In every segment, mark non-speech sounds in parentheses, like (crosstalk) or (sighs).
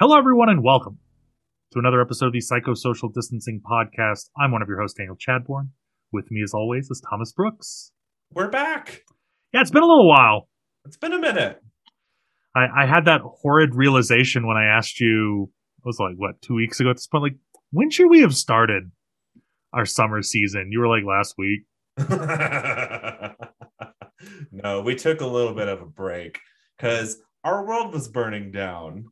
Hello, everyone, and welcome to another episode of the Psychosocial Distancing Podcast. I'm one of your hosts, Daniel Chadbourne. With me, as always, is Thomas Brooks. We're back. Yeah, it's been a little while. It's been a minute. I, I had that horrid realization when I asked you, it was like, what, two weeks ago at this point? Like, when should we have started our summer season? You were like, last week. (laughs) no, we took a little bit of a break because our world was burning down.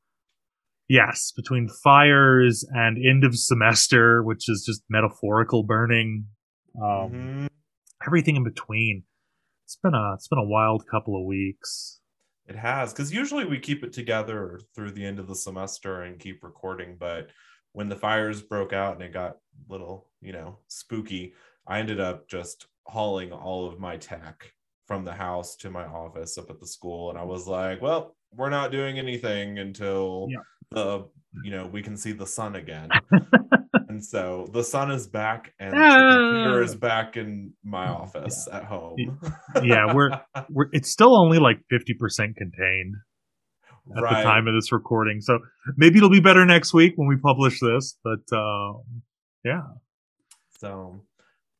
Yes, between fires and end of semester, which is just metaphorical burning, um, Mhm. everything in between. It's been a it's been a wild couple of weeks. It has because usually we keep it together through the end of the semester and keep recording. But when the fires broke out and it got a little, you know, spooky, I ended up just hauling all of my tech from the house to my office up at the school. And I was like, well, we're not doing anything until Yeah. The, (laughs) you know, we can see the sun again. (laughs) and so the sun is back and the Ah. computer is back in my office at home. (laughs) Yeah, we're- We're, it's still only like fifty percent contained at right. the time of this recording, so maybe it'll be better next week when we publish this. But um, yeah, So,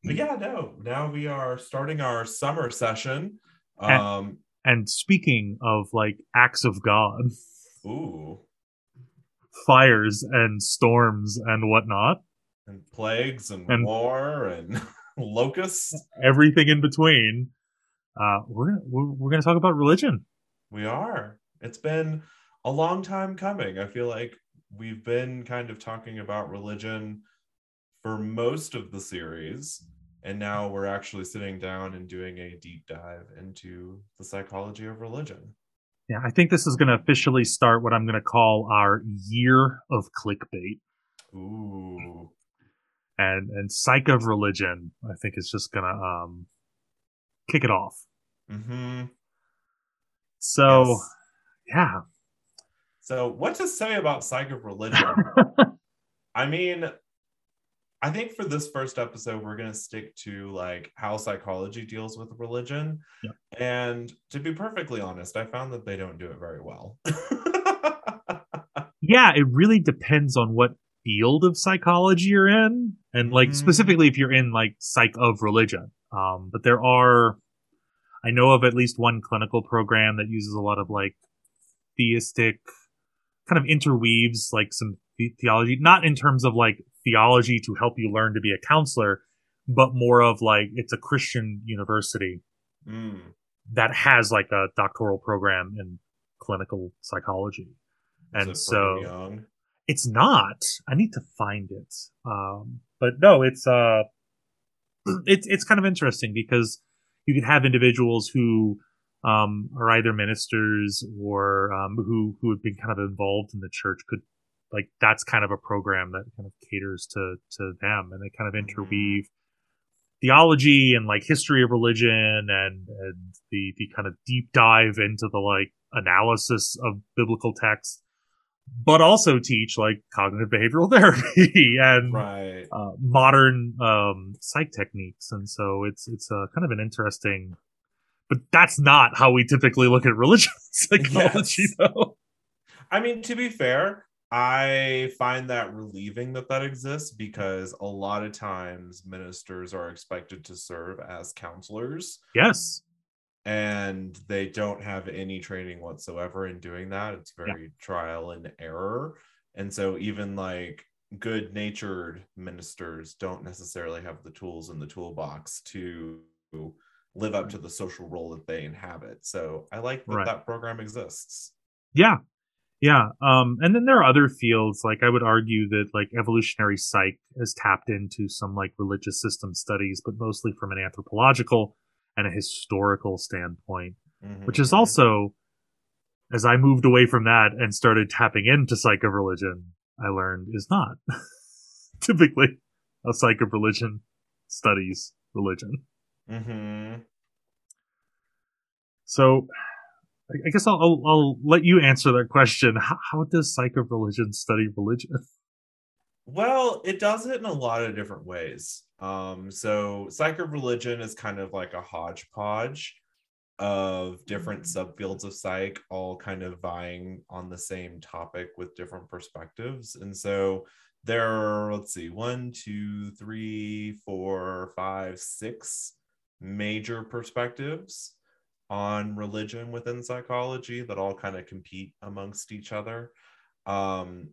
but yeah, no. Now we are starting our summer session. And- Um, and speaking of like acts of God, ooh, fires and storms and whatnot, and plagues and, And- war and (laughs) locusts. everything in between. Uh, we're we're, we're going to talk about religion. We are. It's been a long time coming. I feel like we've been kind of talking about religion for most of the series. And now we're actually sitting down and doing a deep dive into the psychology of religion. Yeah, I think this is going to officially start what I'm going to call our year of clickbait. Ooh. and and psych of religion i think is just gonna um kick it off hmm so yeah So, what to say about psych of religion? (laughs) I mean, I think for this first episode, we're going to stick to like how psychology deals with religion. Yeah. And to be perfectly honest, I found that they don't do it very well. (laughs) yeah it really depends on what field of psychology you're in and like Mhm. specifically if you're in like psych of religion um but there are i know of at least one clinical program that uses a lot of like theistic kind of interweaves like some theology not in terms of like theology to help you learn to be a counselor but more of like it's a christian university Mm. that has like a doctoral program in clinical psychology. And Is it so it's not. I need to find it. Um but no it's uh (clears throat) it's it's kind of interesting because you can have individuals who um are either ministers or um who who have been kind of involved in the church could like that's kind of a program that kind of caters to to them and they kind of Mhm. interweave theology and like history of religion and and the the kind of deep dive into the like analysis of biblical text but also teach like cognitive behavioral (laughs) therapy and Right. uh, modern um, psych techniques, and so it's it's a kind of an interesting. But that's not how we typically look at (laughs) religion psychology, Yes. though. I mean, to be fair, I find that relieving that that exists because a lot of times ministers are expected to serve as counselors Yes, and they don't have any training whatsoever in doing that. It's very trial and error. And so, even like good natured ministers don't necessarily have the tools in the toolbox to live up to the social role that they inhabit. So, I like that Right. that program exists. yeah, yeah. Um, and then there are other fields like I would argue that like evolutionary psych has tapped into some like religious system studies, but mostly from an anthropological and a historical standpoint. which is Mhm. also as I moved away from that and started tapping into psych of religion, I learned is not (laughs) typically a psych of religion studies religion. Mhm. So I guess I'll, I'll, I'll let you answer that question. How, how does psych of religion study religion? (laughs) Well, it does it in a lot of different ways. Um, so psych of religion is kind of like a hodgepodge. of different subfields of psych all kind of vying on the same topic with different perspectives and so there are let's see one two three four five six major perspectives on religion within psychology that all kind of compete amongst each other um,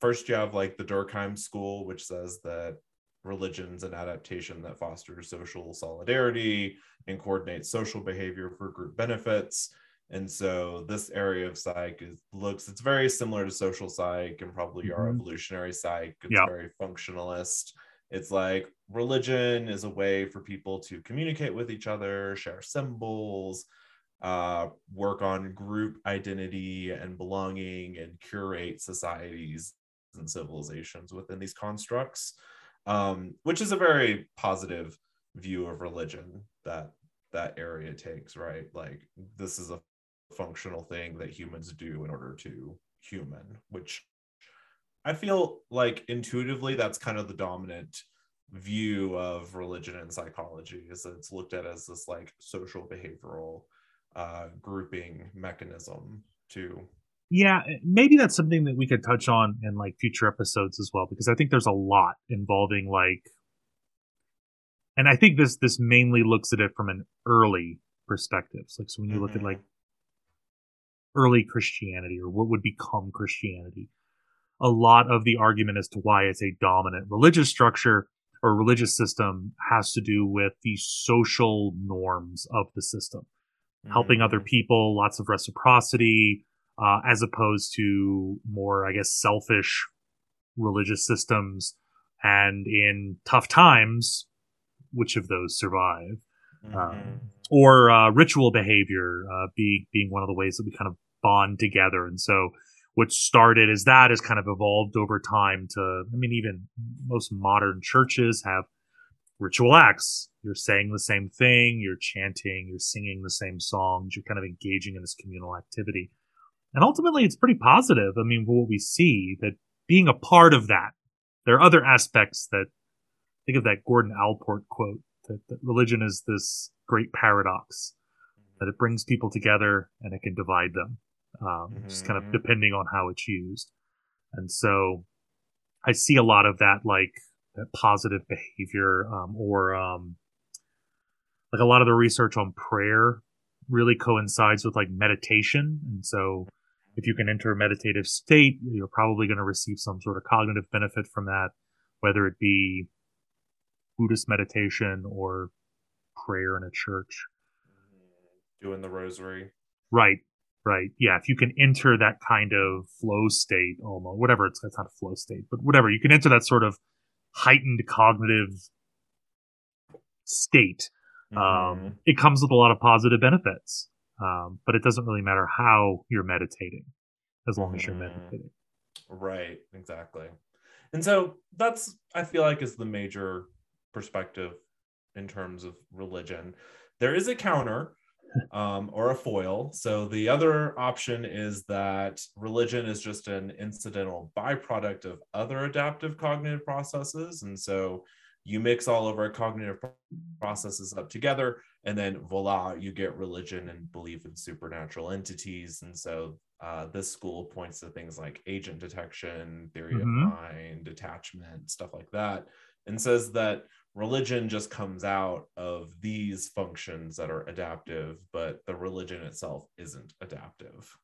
first you have like the durkheim school which says that religion's an adaptation that fosters social solidarity and coordinates social behavior for group benefits. And so this area of psych is, looks, it's very similar to social psych and probably mm-hmm. our evolutionary psych. It's very functionalist. It's like religion is a way for people to communicate with each other, share symbols, uh, work on group identity and belonging, and curate societies and civilizations within these constructs um, which is a very positive view of religion that that area takes right? Like this is a functional thing that humans do in order to human which i feel like intuitively that's kind of the dominant view of religion and psychology is that it's looked at as this like social behavioral uh, grouping mechanism to yeah, maybe that's something that we could touch on in like future episodes as well, because I think there's a lot involving like, and I think this this mainly looks at it from an early perspective. So, like, so when you mm-hmm. look at like mm-hmm. early Christianity or what would become Christianity, a lot of the argument as to why it's a dominant religious structure or religious system has to do with the social norms of the system, mm-hmm. helping other mm-hmm. people, lots of reciprocity uh, as opposed to more, I guess, selfish religious systems. And in tough times, which of those survive? Mm-hmm. Um, or uh, ritual behavior uh, being being one of the ways that we kind of bond together. And so, what started as that has kind of evolved over time to, I mean, even most modern churches have ritual acts. You're saying the same thing, you're chanting, you're singing the same songs, you're kind of engaging in this communal activity. And ultimately, it's pretty positive. I mean, what we see that being a part of that, there are other aspects that think of that Gordon Allport quote that, that religion is this great paradox that it brings people together and it can divide them, um, mm-hmm. just kind of mm-hmm. depending on how it's used. And so I see a lot of that, like that positive behavior, um, or um, like a lot of the research on prayer really coincides with like meditation. And so if you can enter a meditative state, you're probably going to receive some sort of cognitive benefit from that, whether it be Buddhist meditation or prayer in a church. Doing the rosary. Right, right. Yeah, if you can enter that kind of flow state, almost, whatever it's, it's not a flow state, but whatever, you can enter that sort of heightened cognitive state. Um, mm-hmm. Um, it comes with a lot of positive benefits. Um, but it doesn't really matter how you're meditating as long as you're mm-hmm. meditating. Right, exactly. And so that's, I feel like, is the major perspective in terms of religion. There is a counter um, or a foil. So the other option is that religion is just an incidental byproduct of other adaptive cognitive processes. And so you mix all of our cognitive processes up together and then voila you get religion and belief in supernatural entities and so uh, this school points to things like agent detection theory mm-hmm. of mind attachment stuff like that and says that religion just comes out of these functions that are adaptive but the religion itself isn't adaptive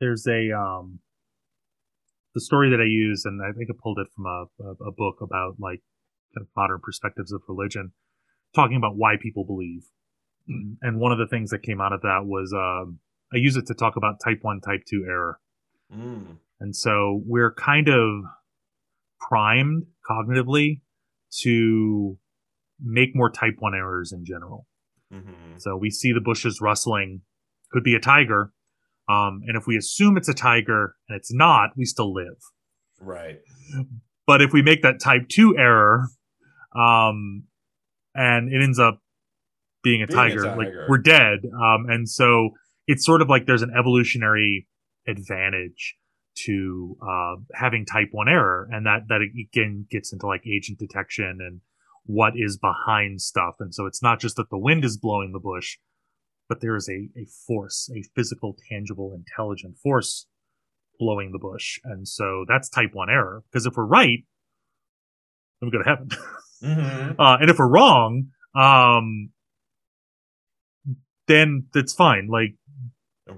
there's a um the story that I use, and I think I pulled it from a, a, a book about like kind of modern perspectives of religion, talking about why people believe. Mm-hmm. And one of the things that came out of that was um, I use it to talk about type one, type two error. Mm. And so we're kind of primed cognitively to make more type one errors in general. Mm-hmm. So we see the bushes rustling, could be a tiger, um, and if we assume it's a tiger and it's not, we still live. Right. But if we make that type two error, um, and it ends up being a, being tiger, a tiger, like we're dead. Um, and so it's sort of like there's an evolutionary advantage to uh, having type one error, and that that again gets into like agent detection and what is behind stuff. And so it's not just that the wind is blowing the bush, but there is a, a force, a physical, tangible, intelligent force blowing the bush. And so that's type one error. Because if we're right, then we go to heaven. (laughs) Mhm. uh, and if we're wrong, um, then that's fine. Like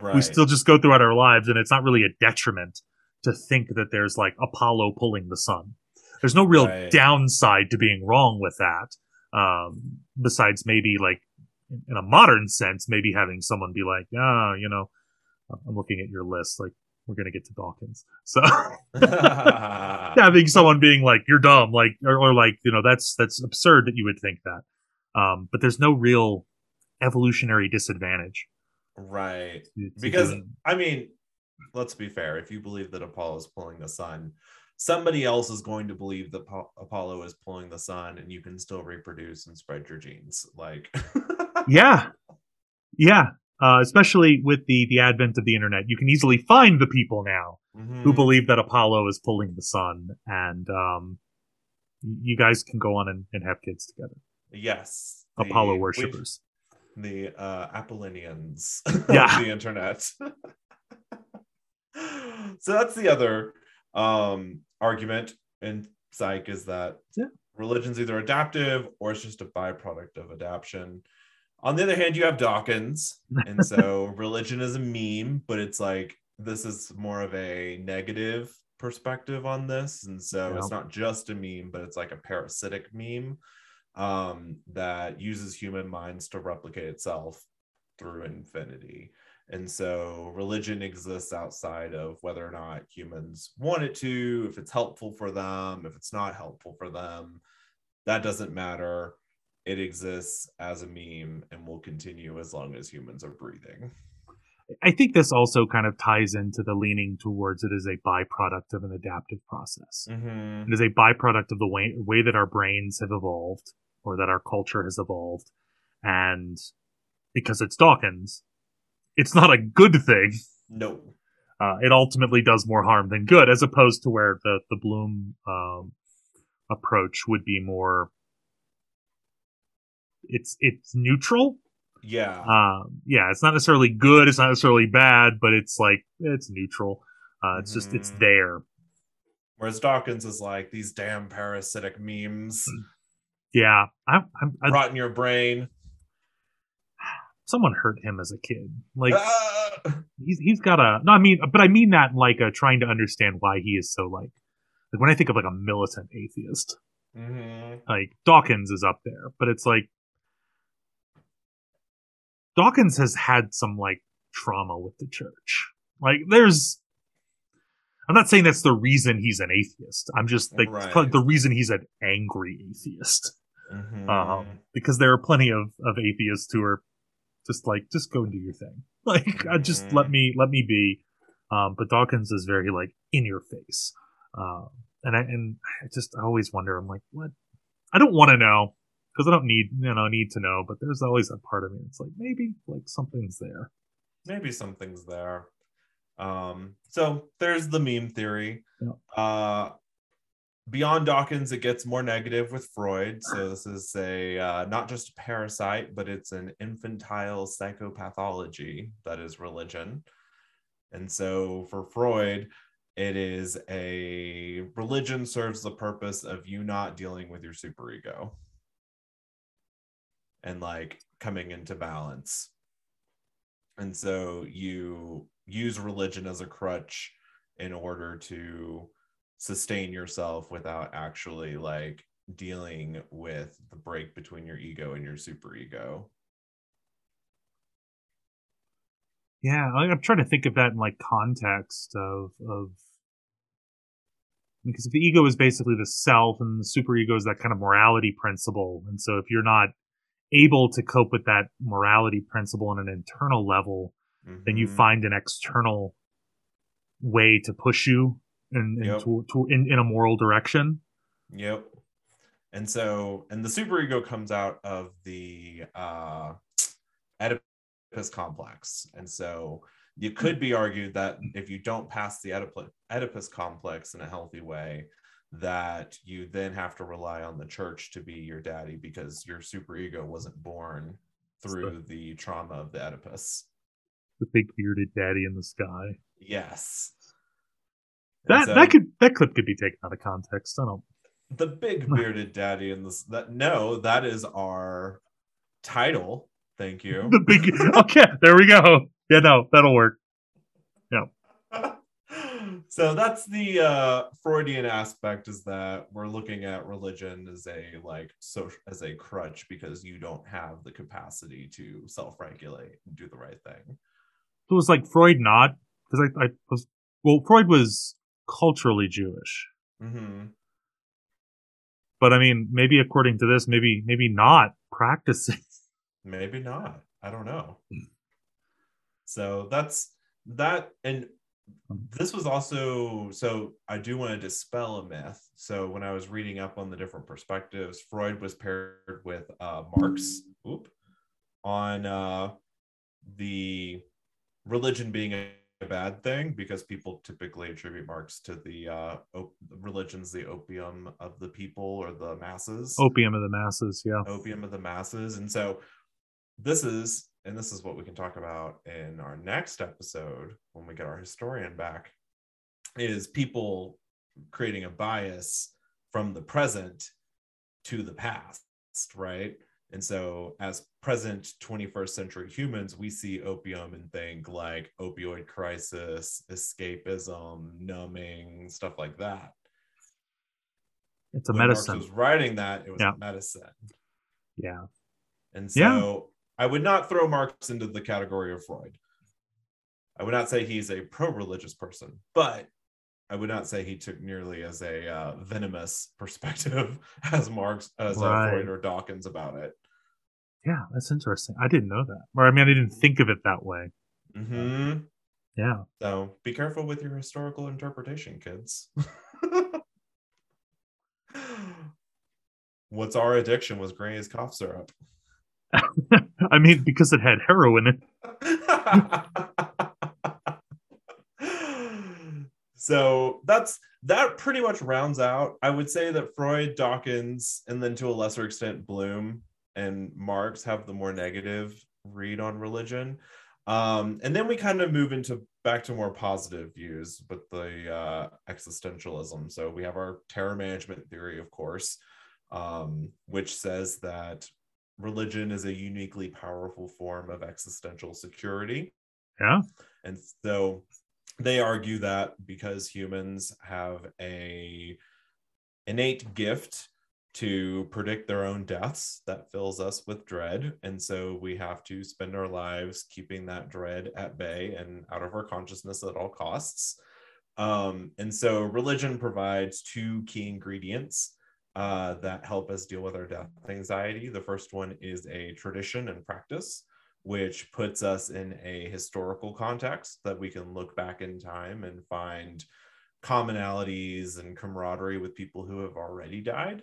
Right. we still just go throughout our lives, and it's not really a detriment to think that there's like Apollo pulling the sun. There's no real Right. downside to being wrong with that. Um, besides maybe like in a modern sense, maybe having someone be like, ah, you know, I'm looking at your list, like we're gonna get to Dawkins, so (laughs) having (laughs) someone being like, you're dumb, like, or, or like, you know, that's that's absurd that you would think that. Um, but there's no real evolutionary disadvantage right. Because I mean, let's be fair. If you believe that Apollo is pulling the sun, somebody else is going to believe that Po- Apollo is pulling the sun, and you can still reproduce and spread your genes. Like, (laughs) yeah yeah uh, especially with the the advent of the internet you can easily find the people now who Mhm. believe that apollo is pulling the sun and um you guys can go on and, and have kids together yes, apollo the- worshippers the uh, Apollinians (laughs) Yeah. of the internet. (laughs) so that's the other um, argument in psych is that Yeah. religion's either adaptive or it's just a byproduct of adaptation. On the other hand, you have Dawkins, and so (laughs) religion is a meme, but it's like this is more of a negative perspective on this, and so Yeah. it's not just a meme, but it's like a parasitic meme um, that uses human minds to replicate itself through infinity. And so religion exists outside of whether or not humans want it to, if it's helpful for them, if it's not helpful for them, that doesn't matter. It exists as a meme and will continue as long as humans are breathing. i think this also kind of ties into the leaning towards it as a byproduct of an adaptive process Mm-hmm. it is a byproduct of the way, way that our brains have evolved or that our culture has evolved and because it's dawkins it's not a good thing No. uh, it ultimately does more harm than good, as opposed to where the the Bloom um, approach would be more. It's it's neutral. Yeah. Um, yeah, it's not necessarily good. It's not necessarily bad, but it's like it's neutral. Uh, it's just it's Mhm. there. Whereas Dawkins is like these damn parasitic memes (laughs) Yeah, I'm, I'm, I, rot in your brain. someone hurt him as a kid. Like Ah! he's he's got a no. I mean, but I mean that in like a trying to understand why he is so like like when I think of like a militant atheist. Mhm. like Dawkins is up there, but it's like Dawkins has had some like trauma with the church. Like there's I'm not saying that's the reason he's an atheist. I'm just like Right. the reason he's an angry atheist. Mhm. Um because there are plenty of of atheists who are just like just go and do your thing. (laughs) Like uh, just let me let me be. Um but Dawkins is very like in your face. Um and I and I just I always wonder I'm like what I don't want to know because I don't need you know need to know, but there's always a part of me it's like maybe like something's there. maybe something's there. Um, so there's the meme theory. Yeah. Uh, beyond Dawkins, it gets more negative with Freud. So this is a uh, not just a parasite, but it's an infantile psychopathology that is religion. And so for Freud, it is a religion serves the purpose of you not dealing with your superego and like coming into balance. And so you use religion as a crutch in order to sustain yourself without actually like dealing with the break between your ego and your superego. Yeah, I'm trying to think of that in like context of of because if the ego is basically the self and the superego is that kind of morality principle, and so if you're not able to cope with that morality principle on an internal level, then you Mhm. find an external way to push you in in, Yep. to, to, in, in a moral direction. Yep. And so, and the superego comes out of the uh, Oedipus complex. And so, you could be argued that if you don't pass the Oedip- Oedipus complex in a healthy way, that you then have to rely on the church to be your daddy because your super ego wasn't born through the trauma of the Oedipus. The big bearded daddy in the sky. Yes. That so, that could that clip could be taken out of context. I don't. The big bearded daddy in this. That no, that is our title. Thank you. (laughs) the big. Okay, there we go. Yeah, no, that'll work. Yeah. (laughs) so that's the uh, Freudian aspect is that we're looking at religion as a like so as a crutch because you don't have the capacity to self-regulate and do the right thing. It was like Freud not because I, I was well Freud was culturally Jewish. Mm-hmm. But I mean, maybe according to this, maybe maybe not practicing. (laughs) Maybe not. I don't know. So that's that, and this was also so I do want to dispel a myth. So when I was reading up on the different perspectives, Freud was paired with uh, Marx. Oop, on uh, the religion being a bad thing because people typically attribute Marx to the uh, op- religion's the opium of the people or the masses. Opium of the masses, yeah. Opium of the masses, and so this is, and this is what we can talk about in our next episode when we get our historian back, is people creating a bias from the present to the past, right? And so, as present 21st century humans, we see opium and think like opioid crisis, escapism, numbing, stuff like that. It's a when medicine. Marx was writing that, it was yeah. a medicine. Yeah. And so, yeah. I would not throw Marx into the category of Freud. I would not say he's a pro religious person, but I would not say he took nearly as a uh, venomous (laughs) perspective as Marx, as right. uh, Freud or Dawkins about it. Yeah, that's interesting. I didn't know that. Or I mean, I didn't think of it that way. Mm-hmm. Yeah. So be careful with your historical interpretation, kids. (laughs) What's our addiction was Gray's cough syrup. (laughs) I mean, because it had heroin in it. So that's that pretty much rounds out. I would say that Freud, Dawkins, and then to a lesser extent Bloom and Marx have the more negative read on religion. Um, and then we kind of move into back to more positive views with the uh, existentialism. So we have our terror management theory, of course, um, which says that religion is a uniquely powerful form of existential security. Yeah. And so they argue that because humans have a innate gift to predict their own deaths that fills us with dread. And so we have to spend our lives keeping that dread at bay and out of our consciousness at all costs. Um, and so religion provides two key ingredients uh, that help us deal with our death anxiety. The first one is a tradition and practice, which puts us in a historical context that we can look back in time and find commonalities and camaraderie with people who have already died.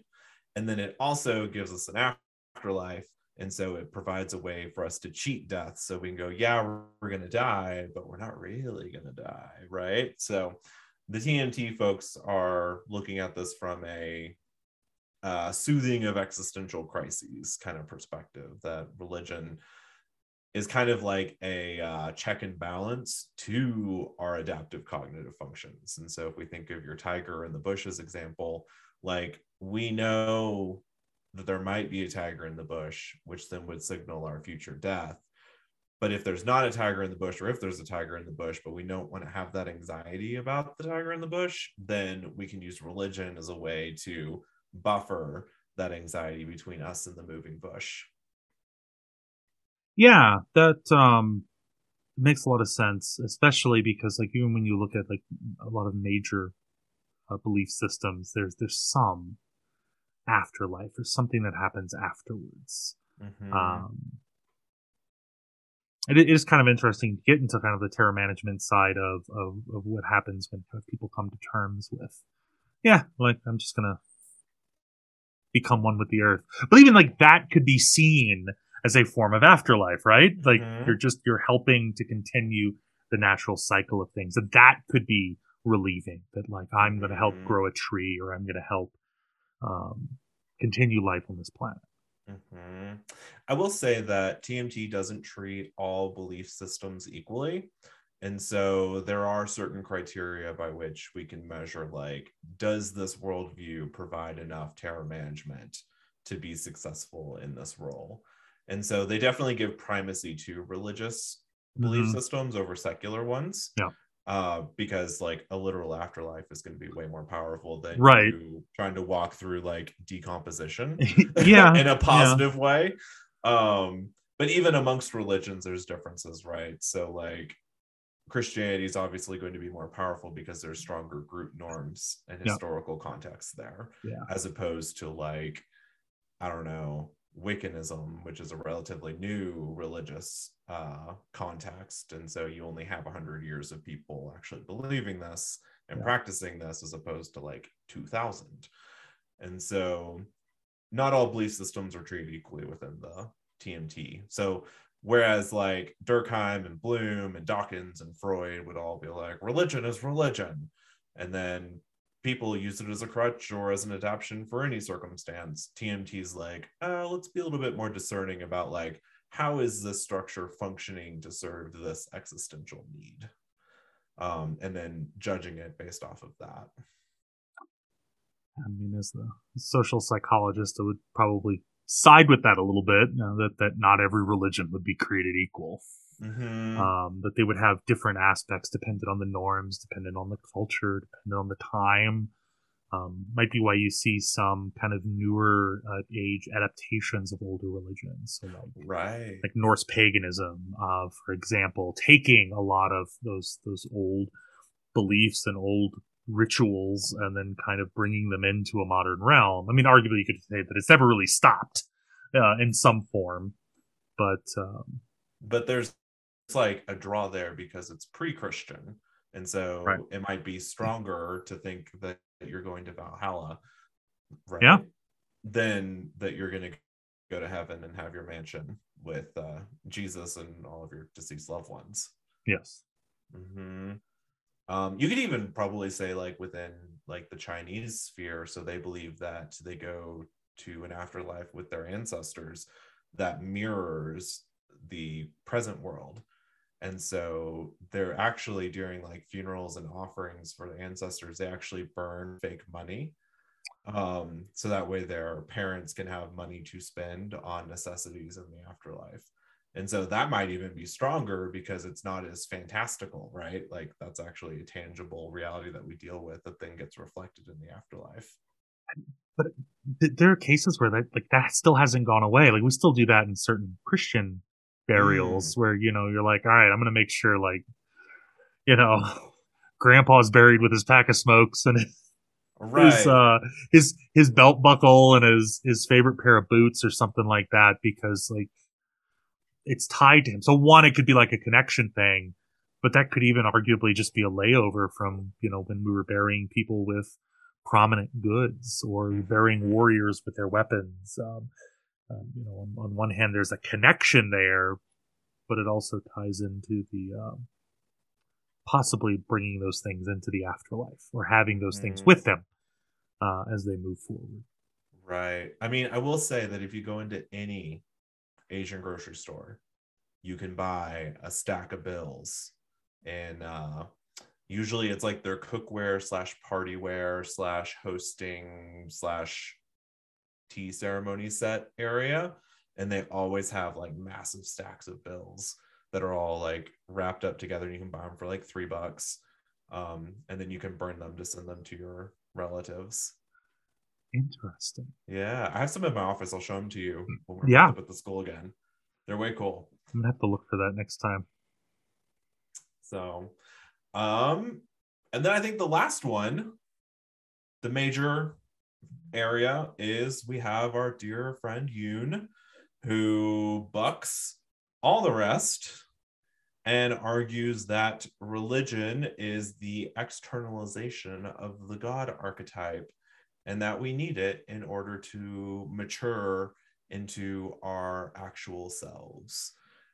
And then it also gives us an afterlife. And so it provides a way for us to cheat death. So we can go, yeah, we're, going to die, but we're not really going to die. Right. So the TMT folks are looking at this from a uh, soothing of existential crises kind of perspective that religion is kind of like a uh, check and balance to our adaptive cognitive functions. And so, if we think of your tiger in the bushes example, like we know that there might be a tiger in the bush, which then would signal our future death. But if there's not a tiger in the bush, or if there's a tiger in the bush, but we don't want to have that anxiety about the tiger in the bush, then we can use religion as a way to buffer that anxiety between us and the moving bush. Yeah, that um makes a lot of sense, especially because like even when you look at like a lot of major uh, belief systems, there's there's some afterlife or something that happens afterwards. Mm-hmm. Um, it is kind of interesting to get into kind of the terror management side of, of, of what happens when kind of people come to terms with, yeah, like I'm just gonna become one with the earth. But even like that could be seen as a form of afterlife, right? Like mm-hmm. you're just you're helping to continue the natural cycle of things. And that could be relieving that like i'm going to help Mhm. grow a tree or i'm going to help um, continue life on this planet Mhm. I will say that TMT doesn't treat all belief systems equally. And so there are certain criteria by which we can measure like, does this worldview provide enough terror management to be successful in this role? And so they definitely give primacy to religious belief Mhm. systems over secular ones. Yeah. Uh, because like a literal afterlife is going to be way more powerful than Right. you trying to walk through like decomposition (laughs) yeah (laughs) in a yeah. positive way um but even amongst religions there's differences right so like christianity is obviously going to be more powerful because there's stronger group norms and Yeah. historical context there Yeah. as opposed to like i don't know wiccanism which is a relatively new religious uh context and so you only have 100 years of people actually believing this and Yeah. practicing this as opposed to like 2000 and so not all belief systems are treated equally within the TMT. So whereas like Durkheim and Bloom and Dawkins and Freud would all be like religion is religion, and then people use it as a crutch or as an adaptation for any circumstance. TMT's like, uh, let's be a little bit more discerning about like how is this structure functioning to serve this existential need, um, and then judging it based off of that. I mean, as the social psychologist, I would probably side with that a little bit. You know, that that not every religion would be created equal. Mhm. Um, that they would have different aspects dependent on the norms, dependent on the culture, dependent on the time. Um, might be why you see some kind of newer uh, age adaptations of older religions. So like right. like Norse paganism, uh, for example, taking a lot of those those old beliefs and old rituals and then kind of bringing them into a modern realm. I mean, arguably, you could say that it's never really stopped uh, in some form, but um, but there's it's like a draw there because it's pre-Christian, and so Right. it might be stronger to think that you're going to Valhalla, right? Yeah. Than that you're going to go to heaven and have your mansion with uh, Jesus and all of your deceased loved ones. yes, hmm Um, you could even probably say like within like the Chinese sphere, so they believe that they go to an afterlife with their ancestors that mirrors the present world. And so they're actually during like funerals and offerings for the ancestors, they actually burn fake money. Um, so that way their parents can have money to spend on necessities in the afterlife. And so that might even be stronger because it's not as fantastical, right? Like that's actually a tangible reality that we deal with that then gets reflected in the afterlife. Th- there are cases where that like that still hasn't gone away. Like we still do that in certain Christian burials where you know you're like, all right, I'm gonna make sure like you know. (laughs) Grandpa's buried with his pack of smokes and (laughs) Right. his uh his his belt buckle and his his favorite pair of boots or something like that because like it's tied to him. So one, it could be like a connection thing, but that could even arguably just be a layover from you know when we were burying people with prominent goods or burying warriors with their weapons. Um, um, you know, on, on one hand, there's a connection there, but it also ties into the um, possibly bringing those things into the afterlife or having those things Mhm. with them uh, as they move forward. Right. I mean, I will say that if you go into any Asian grocery store, you can buy a stack of bills. And uh, usually it's like their cookware slash partyware slash hosting slash tea ceremony set area. And they always have like massive stacks of bills that are all like wrapped up together. You can buy them for like three bucks. Um, and then you can burn them to send them to your relatives. Interesting. Yeah, I have some in my office. I'll show them to you when we're Yeah. up at the school again. They're way cool. I'm gonna have to look for that next time. So, um, and then I think the last one, the major area is we have our dear friend Jung, who bucks all the rest and argues that religion is the externalization of the God archetype and that we need it in order to mature into our actual selves.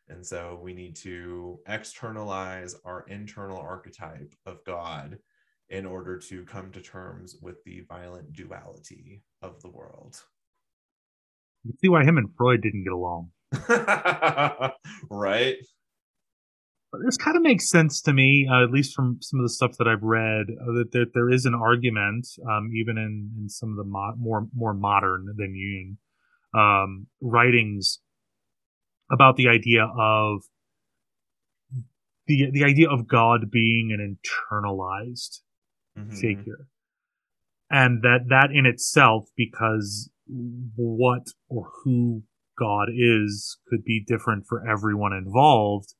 And so we need to externalize our internal archetype of God in order to come to terms with the violent duality of the world. You see why him and Freud didn't get along. (laughs) right? But this kind of makes sense to me, uh, at least from some of the stuff that I've read, uh, that, that there is an argument, um, even in, in some of the mo- more more modern than Jung um, writings about the idea of the the idea of God being an internalized mm-hmm. figure, and that that in itself, because what or who God is could be different for everyone involved,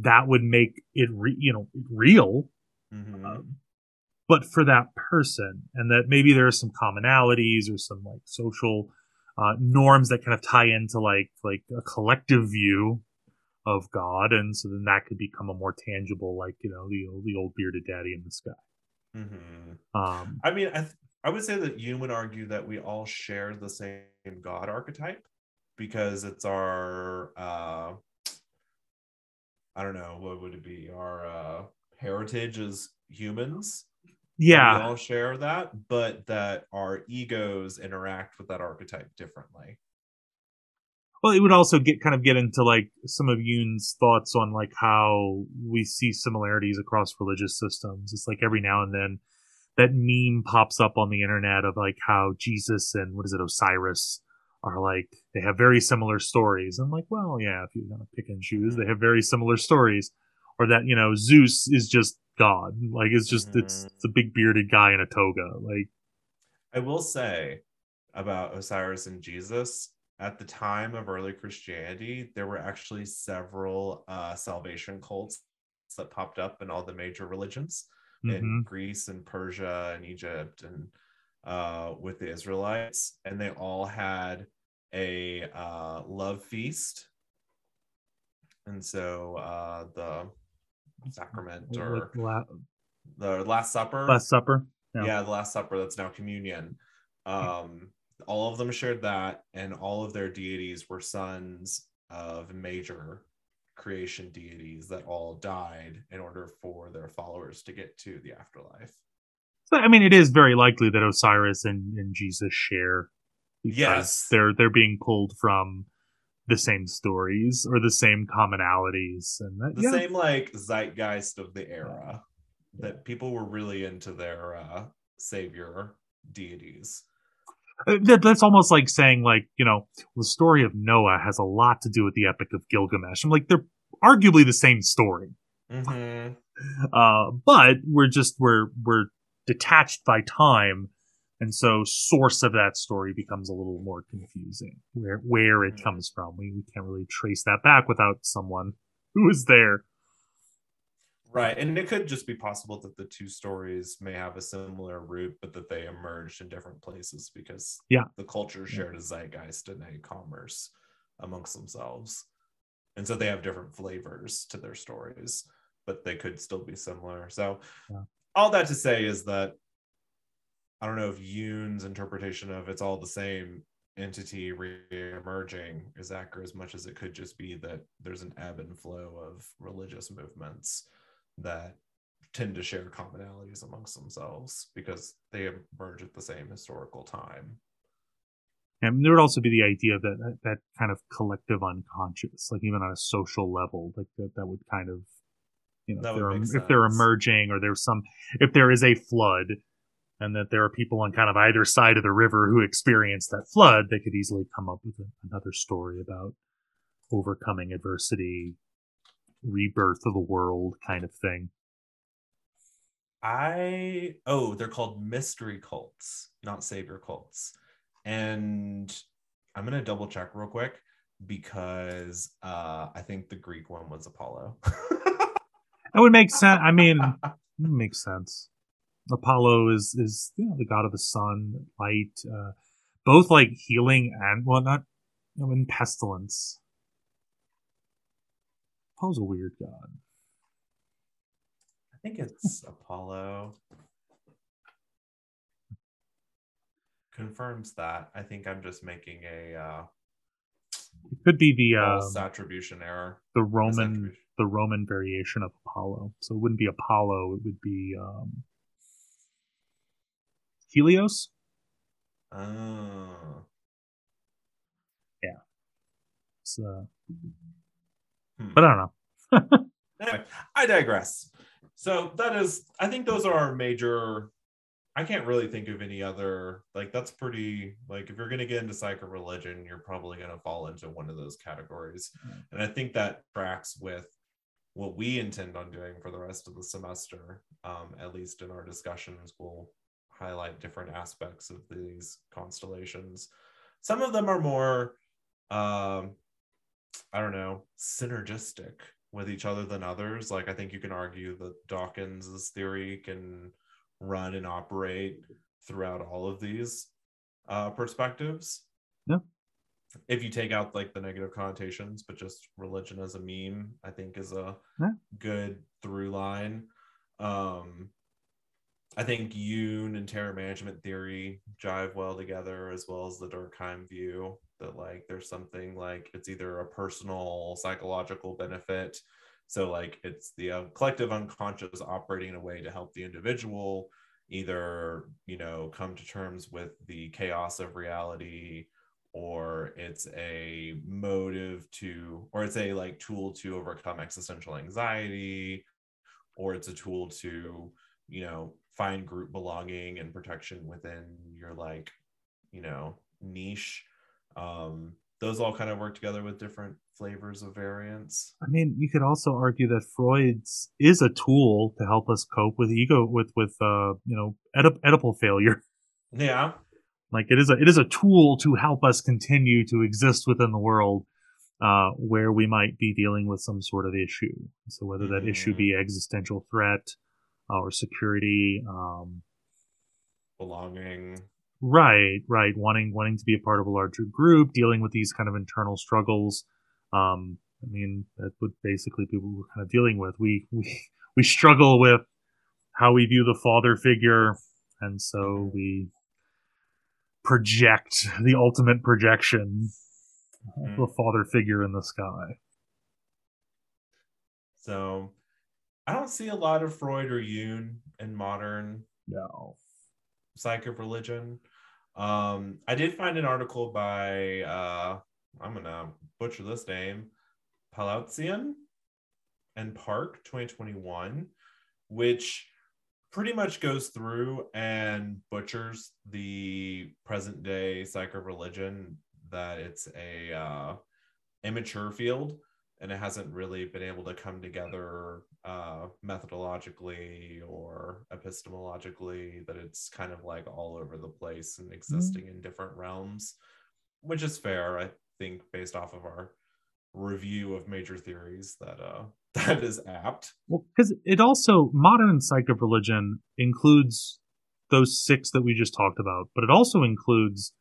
that would make it re- you know real. Mm-hmm. Um, but for that person, and that maybe there are some commonalities or some like social uh, norms that kind of tie into like like a collective view of God, and so then that could become a more tangible, like you know, the the old bearded daddy in the sky. Mm-hmm. Um, I mean, I th- I would say that you would argue that we all share the same God archetype because it's our uh, I don't know what would it be our uh, heritage as humans. Yeah, we all share that, but that our egos interact with that archetype differently. Well, it would also get kind of get into like some of Jung's thoughts on like how we see similarities across religious systems. It's like every now and then that meme pops up on the internet of like how Jesus and what is it, Osiris are like they have very similar stories. I'm like, well, yeah, if you're gonna pick and choose, they have very similar stories. Or that, you know, Zeus is just God. Like it's just mm-hmm. it's, it's a big bearded guy in a toga. Like I will say about Osiris and Jesus, at the time of early Christianity, there were actually several uh, salvation cults that popped up in all the major religions mm-hmm. in Greece and Persia and Egypt and uh, with the Israelites, and they all had a uh, love feast. And so uh, the sacrament or the Last Supper. Last Supper. Yeah. yeah, the Last Supper. That's now communion. Um, all of them shared that, and all of their deities were sons of major creation deities that all died in order for their followers to get to the afterlife. So, I mean, it is very likely that Osiris and, and Jesus share. Yes, they're they're being pulled from the same stories or the same commonalities and that, the yeah. same like zeitgeist of the era that people were really into their uh, savior deities. Uh, that, that's almost like saying like you know the story of Noah has a lot to do with the Epic of Gilgamesh. I'm like they're arguably the same story, mm-hmm. uh, but we're just we're we're detached by time, and so source of that story becomes a little more confusing. Where where it mm-hmm. comes from, we we can't really trace that back without someone who was there. Right. And it could just be possible that the two stories may have a similar root, but that they emerged in different places because yeah. the culture shared a zeitgeist and a commerce amongst themselves. And so they have different flavors to their stories, but they could still be similar. So yeah. all that to say is that I don't know if Jung's interpretation of it's all the same entity re-emerging is accurate as much as it could just be that there's an ebb and flow of religious movements that tend to share commonalities amongst themselves because they emerge at the same historical time. And there would also be the idea that, that that kind of collective unconscious, like even on a social level, like that, that would kind of, you know, if they're, if they're emerging or there's some, if there is a flood and that there are people on kind of either side of the river who experience that flood, they could easily come up with another story about overcoming adversity, rebirth of the world kind of thing. I oh, they're called mystery cults, not savior cults. And I'm gonna double check real quick because uh I think the Greek one was Apollo. (laughs) that would make sense. I mean, it makes sense. Apollo is is you know, the god of the sun, light, uh, both like healing and well, not you know, in pestilence. Apollo's a weird god. I think it's (laughs) Apollo. Confirms that. I think I'm just making a. Uh, it could be the uh, attribution error. The Roman, the Roman variation of Apollo. So it wouldn't be Apollo. It would be. Um, Helios. Oh. Yeah. So, Hmm. but I don't know. (laughs) Anyway, I digress. So that is, I think those are our major. I can't really think of any other like that's pretty like if you're going to get into psycho religion, you're probably going to fall into one of those categories, Mm. and I think that tracks with what we intend on doing for the rest of the semester. Um, at least in our discussions, we'll highlight different aspects of these constellations. Some of them are more, um, I don't know, synergistic with each other than others. Like I think you can argue that Dawkins's theory can run and operate throughout all of these uh, perspectives. Yeah. If you take out like the negative connotations, but just religion as a meme, I think is a Yeah. good through line. Um, I think Jung and terror management theory jive well together, as well as the Durkheim view that like there's something like it's either a personal psychological benefit, so like it's the uh, collective unconscious operating in a way to help the individual either you know come to terms with the chaos of reality or it's a motive to or it's a like tool to overcome existential anxiety or it's a tool to you know find group belonging and protection within your like you know niche um those all kind of work together with different flavors of variants. I mean, you could also argue that Freud's is a tool to help us cope with ego, with with uh, you know, Oedip- Oedipal failure. (laughs) yeah Like it is a it is a tool to help us continue to exist within the world, uh, where we might be dealing with some sort of issue. So whether that issue Mhm. be existential threat uh, or security, um, belonging Right, right. Wanting wanting to be a part of a larger group, dealing with these kind of internal struggles. Um, I mean, that would basically be what we're kind of dealing with. We (laughs) we we struggle with how we view the father figure, and so we project the ultimate projection of the father figure in the sky. so i don't see a lot of freud or Jung in modern No. psych of religion. Um, I did find an article by uh, I'm gonna butcher this name, Paloutzian and Park 2021, which pretty much goes through and butchers the present day psych of religion that it's a uh, immature field and it hasn't really been able to come together uh, methodologically or epistemologically that it's kind of like all over the place and existing in different realms which is fair i think based off of our review of major theories that uh (laughs) that is apt. Well, because it also modern psych of religion includes those six that we just talked about, but it also includes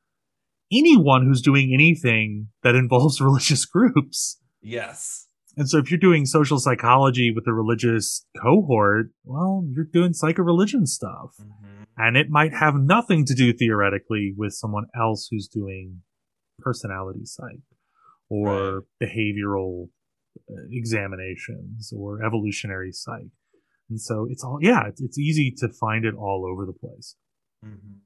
anyone who's doing anything that involves (laughs) religious groups. yes And so, if you're doing social psychology with a religious cohort, well, you're doing psycho-religion stuff, Mhm. and it might have nothing to do theoretically with someone else who's doing personality psych or behavioral uh, examinations or evolutionary psych. And so it's all yeah, it's, it's easy to find it all over the place. Mhm.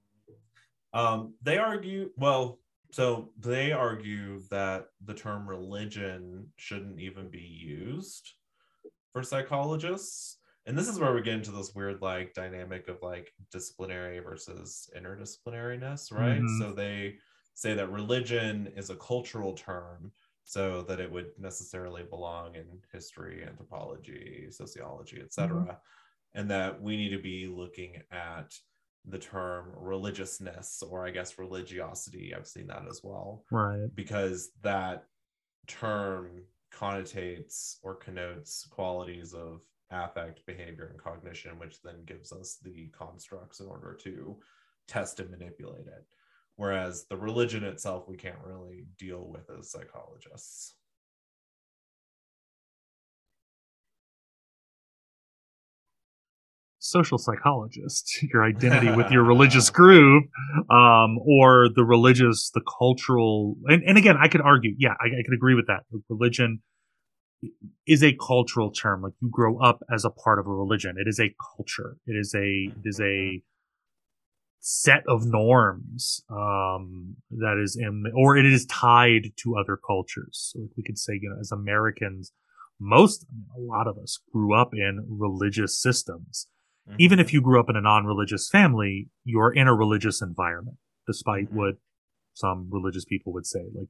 Um, they argue, well, so they argue that the term religion shouldn't even be used for psychologists. And this is where we get into this weird like dynamic of like disciplinary versus interdisciplinariness, right? Mhm. So they say that religion is a cultural term, so that it would necessarily belong in history, anthropology, sociology, etc. And that we need to be looking at the term religiousness or I guess religiosity. I've seen that as well Right. because that term connotates or connotes qualities of affect, behavior, and cognition, which then gives us the constructs in order to test and manipulate it. Whereas the religion itself, we can't really deal with as psychologists. Social psychologist, (laughs) your identity with your (laughs) religious group, um, or the religious, the cultural, and, and again, I could argue, yeah, I, I could agree with that. Religion is a cultural term. Like you grow up as a part of a religion. It is a culture. It is a, it is a set of norms um, that is in, or it is tied to other cultures. So we could say, you know, as Americans, most, I mean, a lot of us grew up in religious systems. Mm-hmm. Even if you grew up in a non-religious family, you're in a religious environment, despite mm-hmm. what some religious people would say. Like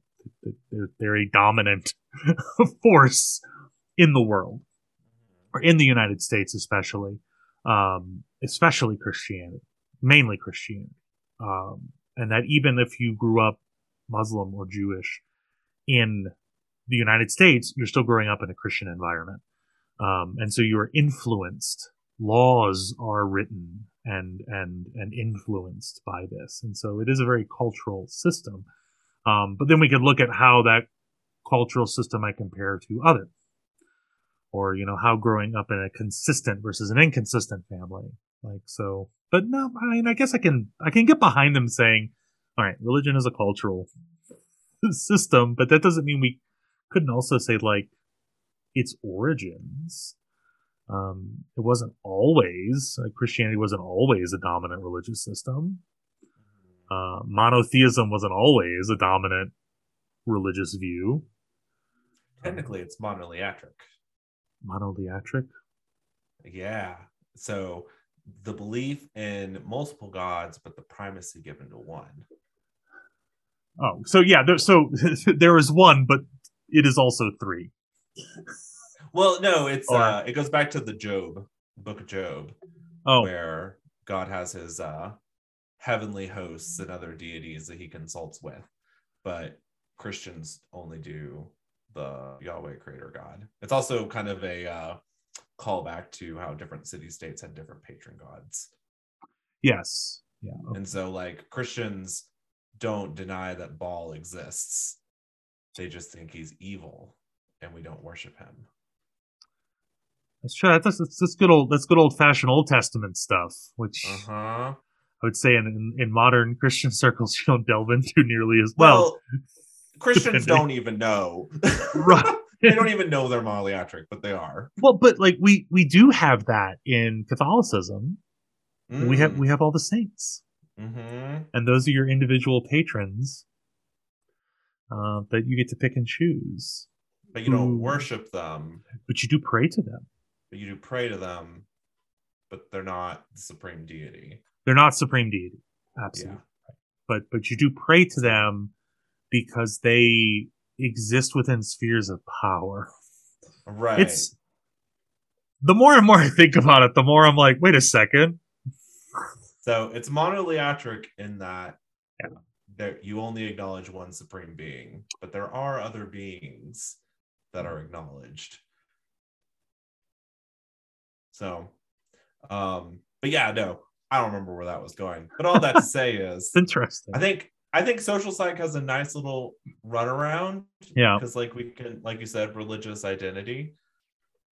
they're, they're a dominant (laughs) force in the world, or in the United States, especially, um, especially Christianity, mainly Christianity, um, and that even if you grew up Muslim or Jewish in the United States, you're still growing up in a Christian environment, um, and so you are influenced. Laws are written and and and influenced by this, and so it is a very cultural system. Um, but then we could look at how that cultural system might compare to other, or you know how growing up in a consistent versus an inconsistent family, like so. But no, I mean, I guess I can I can get behind them saying, all right, religion is a cultural (laughs) system, but that doesn't mean we couldn't also say like its origins um, it wasn't always uh, Christianity wasn't always a dominant religious system. Uh, monotheism wasn't always a dominant religious view. Technically, it's monoleiatric. Monoleiatric. Yeah. So the belief in multiple gods, but the primacy given to one. Oh, so yeah, there, so (laughs) there is one, but it is also three. Well, no, it's or, uh, it goes back to the Job book of Job, oh. where God has his uh, heavenly hosts and other deities that he consults with, but Christians only do the Yahweh Creator God. It's also kind of a uh, callback to how different city states had different patron gods. Yes. Yeah. Okay. And so, like Christians don't deny that Baal exists; they just think he's evil, and we don't worship him. That's true. That's, that's, that's good old that's good old fashioned Old Testament stuff, which uh-huh. I would say in, in, in modern (laughs) Christian circles you don't delve into nearly as well. well Christians don't even know. (laughs) right. (laughs) they don't even know they're monoleiatric, but they are. Well, but like we we do have that in Catholicism. Mm. We have mm. we have all the saints, mm-hmm. and those are your individual patrons uh, that you get to pick and choose. But you don't worship them. But you do pray to them but you do pray to them, but they're not the supreme deity. They're not supreme deity. Absolutely. Yeah. But but you do pray to them because they exist within spheres of power. Right. It's the more and more I think about it, the more I'm like, wait a second. So it's monoleiatric in that yeah. there, you only acknowledge one supreme being, but there are other beings that are acknowledged. So, um, but yeah, no, I don't remember where that was going. But all that to (laughs) say is interesting. I think I think social psych has a nice little runaround. Yeah. Because like we can, like you said, religious identity.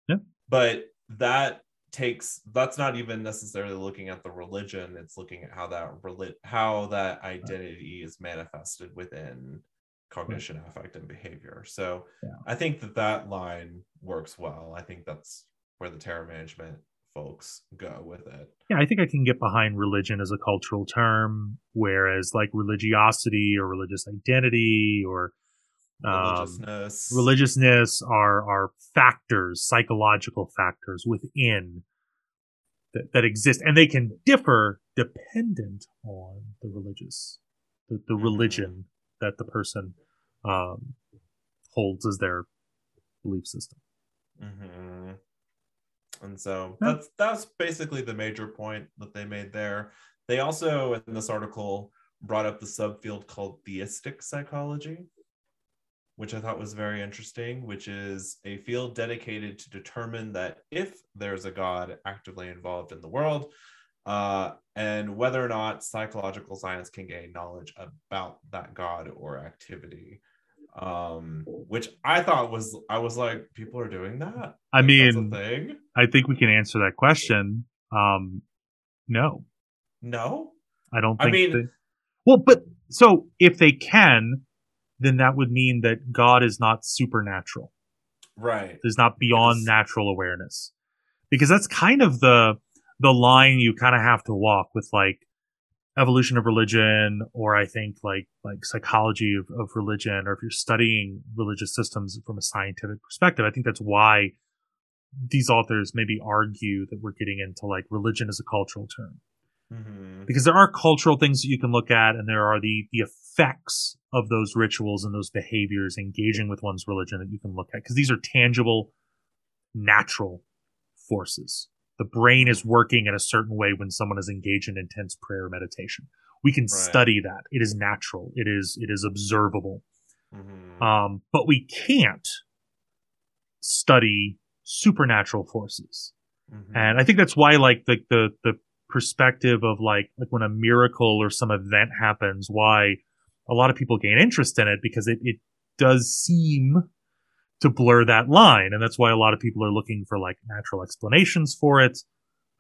Yeah. But that takes that's not even necessarily looking at the religion it's looking at how that reli- how that identity is manifested within cognition affect and behavior so yeah. i think that that line works well i think that's where the terror management folks go with it. Yeah, I think I can get behind religion as a cultural term, whereas like religiosity or religious identity or um, religiousness, religiousness are are factors, psychological factors within that, that exist, and they can differ dependent on the religious, the, the mm-hmm. religion that the person um, holds as their belief system. Mm-hmm. And so that's that's basically the major point that they made there. They also in this article brought up the subfield called theistic psychology, which I thought was very interesting, which is a field dedicated to determine that if there's a God actively involved in the world, uh, and whether or not psychological science can gain knowledge about that God or activity um which i thought was i was like people are doing that? I like, mean thing? I think we can answer that question. Um no. No? I don't think i mean they, well but so if they can then that would mean that god is not supernatural. Right. Is not beyond yes. natural awareness. Because that's kind of the the line you kind of have to walk with like evolution of religion or I think like like psychology of, of religion or if you're studying religious systems from a scientific perspective, I think that's why these authors maybe argue that we're getting into like religion as a cultural term. Mm-hmm. Because there are cultural things that you can look at and there are the the effects of those rituals and those behaviors engaging with one's religion that you can look at because these are tangible natural forces the brain is working in a certain way when someone is engaged in intense prayer meditation we can right. study that it is natural it is it is observable mm-hmm. um, but we can't study supernatural forces mm-hmm. and i think that's why like the, the the perspective of like like when a miracle or some event happens why a lot of people gain interest in it because it, it does seem to blur that line. And that's why a lot of people are looking for like natural explanations for it.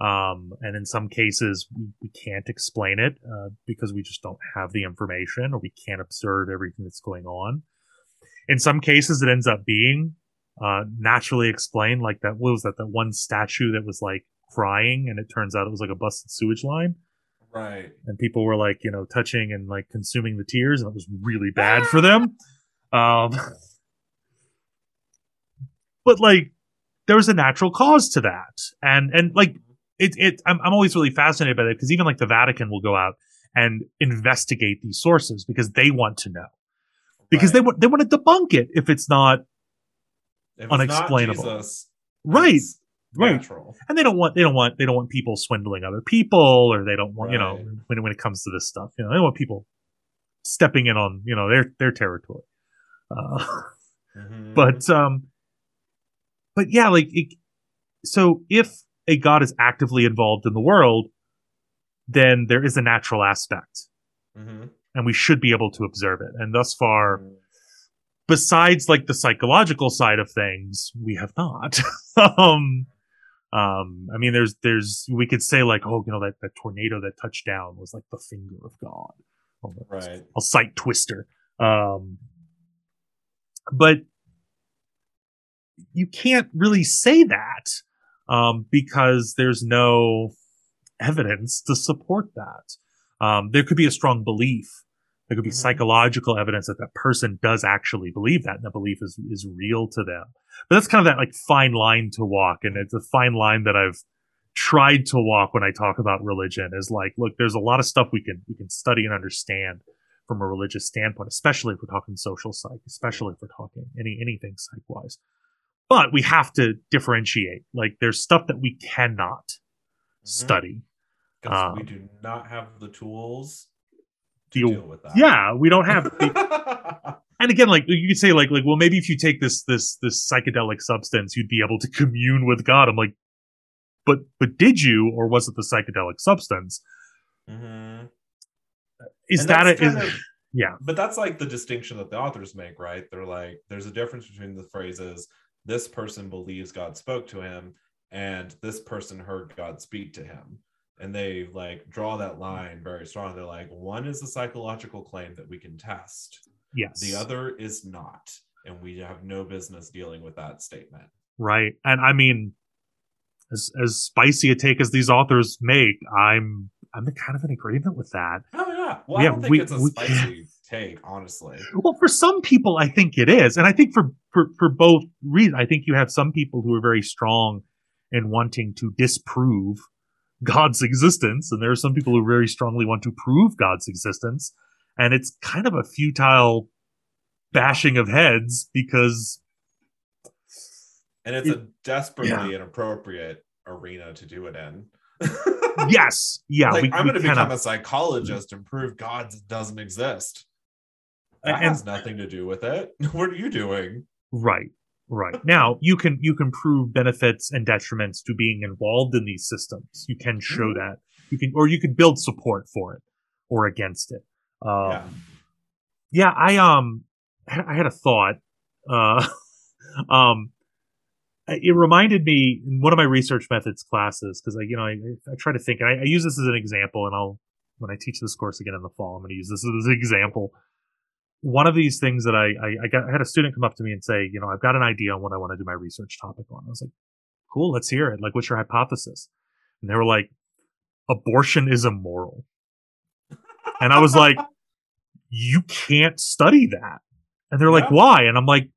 Um, and in some cases, we, we can't explain it uh, because we just don't have the information or we can't observe everything that's going on. In some cases, it ends up being uh, naturally explained, like that. What was that? That one statue that was like crying, and it turns out it was like a busted sewage line. Right. And people were like, you know, touching and like consuming the tears, and it was really bad for them. Um, (laughs) but like there was a natural cause to that and and like it it I'm, I'm always really fascinated by that because even like the vatican will go out and investigate these sources because they want to know because right. they want they want to debunk it if it's not if it's unexplainable not Jesus, right right natural. and they don't want they don't want they don't want people swindling other people or they don't want right. you know when, when it comes to this stuff you know they want people stepping in on you know their their territory uh, (laughs) mm-hmm. but um but yeah, like, it, so if a god is actively involved in the world, then there is a natural aspect. Mm-hmm. And we should be able to observe it. And thus far, mm-hmm. besides like the psychological side of things, we have not. (laughs) um, um, I mean, there's, there's, we could say like, oh, you know, that, that tornado that touched down was like the finger of God. right. A sight Twister. Um, but you can't really say that um, because there's no evidence to support that. Um, there could be a strong belief. There could be mm-hmm. psychological evidence that that person does actually believe that and that belief is, is real to them. But that's kind of that like fine line to walk. And it's a fine line that I've tried to walk when I talk about religion is like, look, there's a lot of stuff we can, we can study and understand from a religious standpoint, especially if we're talking social psych, especially if we're talking any, anything psych wise but we have to differentiate. Like there's stuff that we cannot mm-hmm. study. Because um, we do not have the tools to deal, deal with that. Yeah, we don't have. The, (laughs) and again, like you could say, like, like, well, maybe if you take this this this psychedelic substance, you'd be able to commune with God. I'm like, but but did you, or was it the psychedelic substance? Mm-hmm. Is and that a, is, of, yeah? But that's like the distinction that the authors make, right? They're like, there's a difference between the phrases this person believes God spoke to him and this person heard God speak to him. And they like draw that line very strong. They're like, one is a psychological claim that we can test. Yes. The other is not. And we have no business dealing with that statement. Right. And I mean, as as spicy a take as these authors make, I'm I'm kind of in agreement with that. Oh yeah. Well, I don't think we, it's a we, spicy take, honestly. Well, for some people, I think it is, and I think for for for both reasons, I think you have some people who are very strong in wanting to disprove God's existence, and there are some people who very strongly want to prove God's existence, and it's kind of a futile bashing of heads because. And it's it, a desperately yeah. inappropriate arena to do it in. (laughs) yes, yeah. Like, we, I'm going to become a psychologist and prove God doesn't exist. That and, has nothing to do with it. (laughs) what are you doing? Right. Right. Now you can you can prove benefits and detriments to being involved in these systems. You can show mm-hmm. that. You can or you can build support for it or against it. Um, yeah. yeah, I um I had a thought. Uh (laughs) um it reminded me in one of my research methods classes because I, you know, I, I try to think. I, I, use this as an example, and I'll when I teach this course again in the fall, I'm going to use this as an example one of these things that I, I, I, got, I had a student come up to me and say, you know, I've got an idea on what I want to do my research topic on. I was like, cool, let's hear it. Like, what's your hypothesis? And they were like, abortion is immoral. And I was like, (laughs) you can't study that. And they're like, why? And I'm like,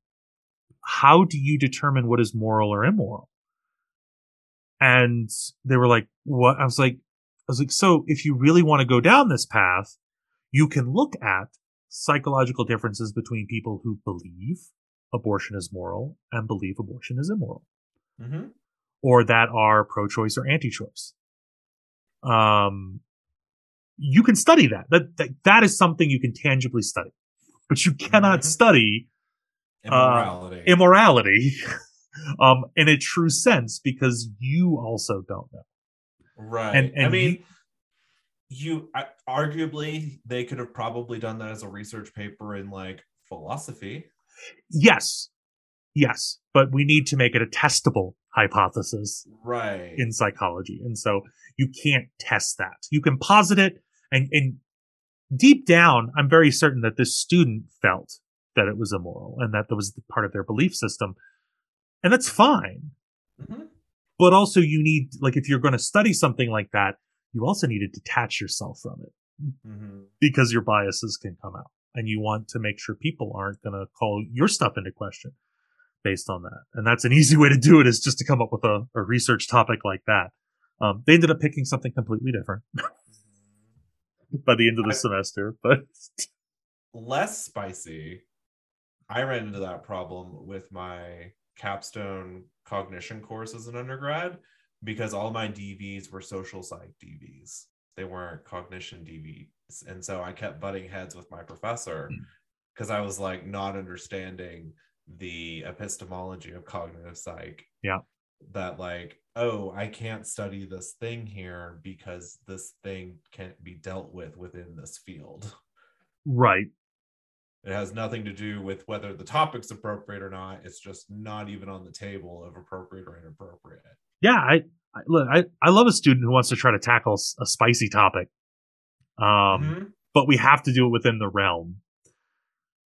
how do you determine what is moral or immoral? And they were like, what? I was like, I was like, so if you really want to go down this path, you can look at psychological differences between people who believe abortion is moral and believe abortion is immoral hmm or that are pro-choice or anti-choice. Um, you can study that. That that, that is something you can tangibly study, but you cannot Mhm. study Immorality. immorality (laughs) um, in a true sense because you also don't know. right. and- I and mean, you I, arguably they could have probably done that as a research paper in like philosophy. Yes, yes, but we need to make it a testable hypothesis Right. in psychology. And so you can't test that. You can posit it and, and deep down, I'm very certain that this student felt that it was immoral and that that was part of their belief system. And that's fine. Mhm. But also you need, like, if you're going to study something like that, you also need to detach yourself from it Mhm. because your biases can come out and you want to make sure people aren't going to call your stuff into question based on that. And that's an easy way to do it is just to come up with a, a research topic like that. Um, they ended up picking something completely different by the end of the I- semester, but less spicy. I ran into that problem with my capstone cognition course as an undergrad because all my DVs were social psych DVs. They weren't cognition DVs. And so I kept butting heads with my professor hmm. because I was like not understanding the epistemology of cognitive psych. Yeah. That like, oh, I can't study this thing here because this thing can't be dealt with within this field. right. It has nothing to do with whether the topic's appropriate or not. It's just not even on the table of appropriate or inappropriate. Yeah. I, I look, I, I love a student who wants to try to tackle a spicy topic. Um, Mhm. but we have to do it within the realm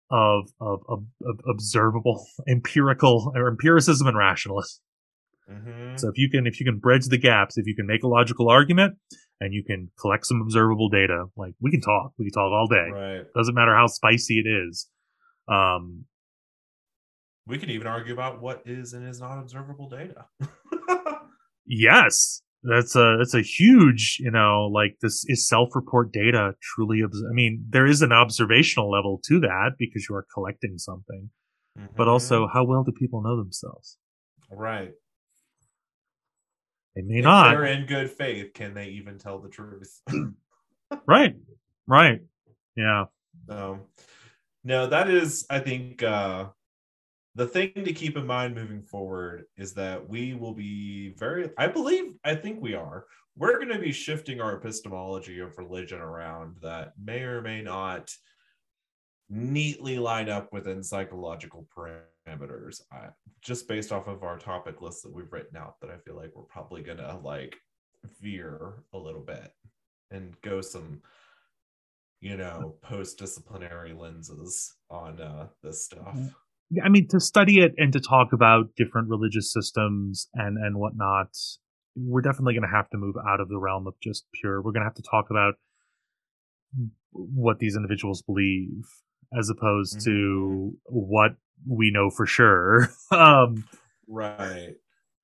of, of, of, of observable (laughs) empirical or empiricism and rationalism. Mhm. So if you can if you can bridge the gaps, if you can make a logical argument and you can collect some observable data, like we can talk, we can talk all day. Right. Doesn't matter how spicy it is. Um, We could even argue about what is and is not observable data. (laughs) yes, that's a that's a huge you know like this is self report data truly. Obs- I mean, there is an observational level to that because you are collecting something, but Mhm. also how well do people know themselves? right. They may If not. they're in good faith, can they even tell the truth? (clears throat) (laughs) Right. Right. Yeah. So, no, that is, I think, uh, the thing to keep in mind moving forward is that we will be very, I believe, I think we are. We're going to be shifting our epistemology of religion around that may or may not neatly line up within psychological parameters. I, just based off of our topic list that we've written out, that I feel like we're probably going to like veer a little bit and go some you know mm. post-disciplinary lenses on uh this stuff Yeah, I mean, to study it and to talk about different religious systems and and whatnot, we're definitely going to have to move out of the realm of just pure. We're going to have to talk about what these individuals believe, as opposed to what we know for sure. (laughs) um, right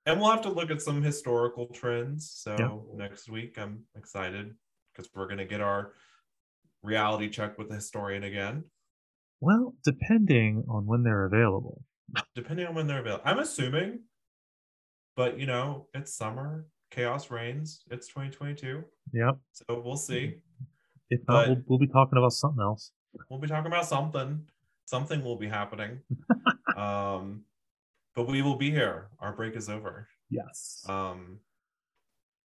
and we'll have to look at some historical trends so Yeah. next week i'm excited because we're going to get our reality check with the historian again well, depending on when they're available. depending on when they're available i'm assuming but you know it's summer chaos reigns it's 2022 Yep. so we'll see If not, we'll, we'll be talking about something else. we'll be talking about something. Something will be happening. (laughs) um, but we will be here. Our break is over. Yes. Um,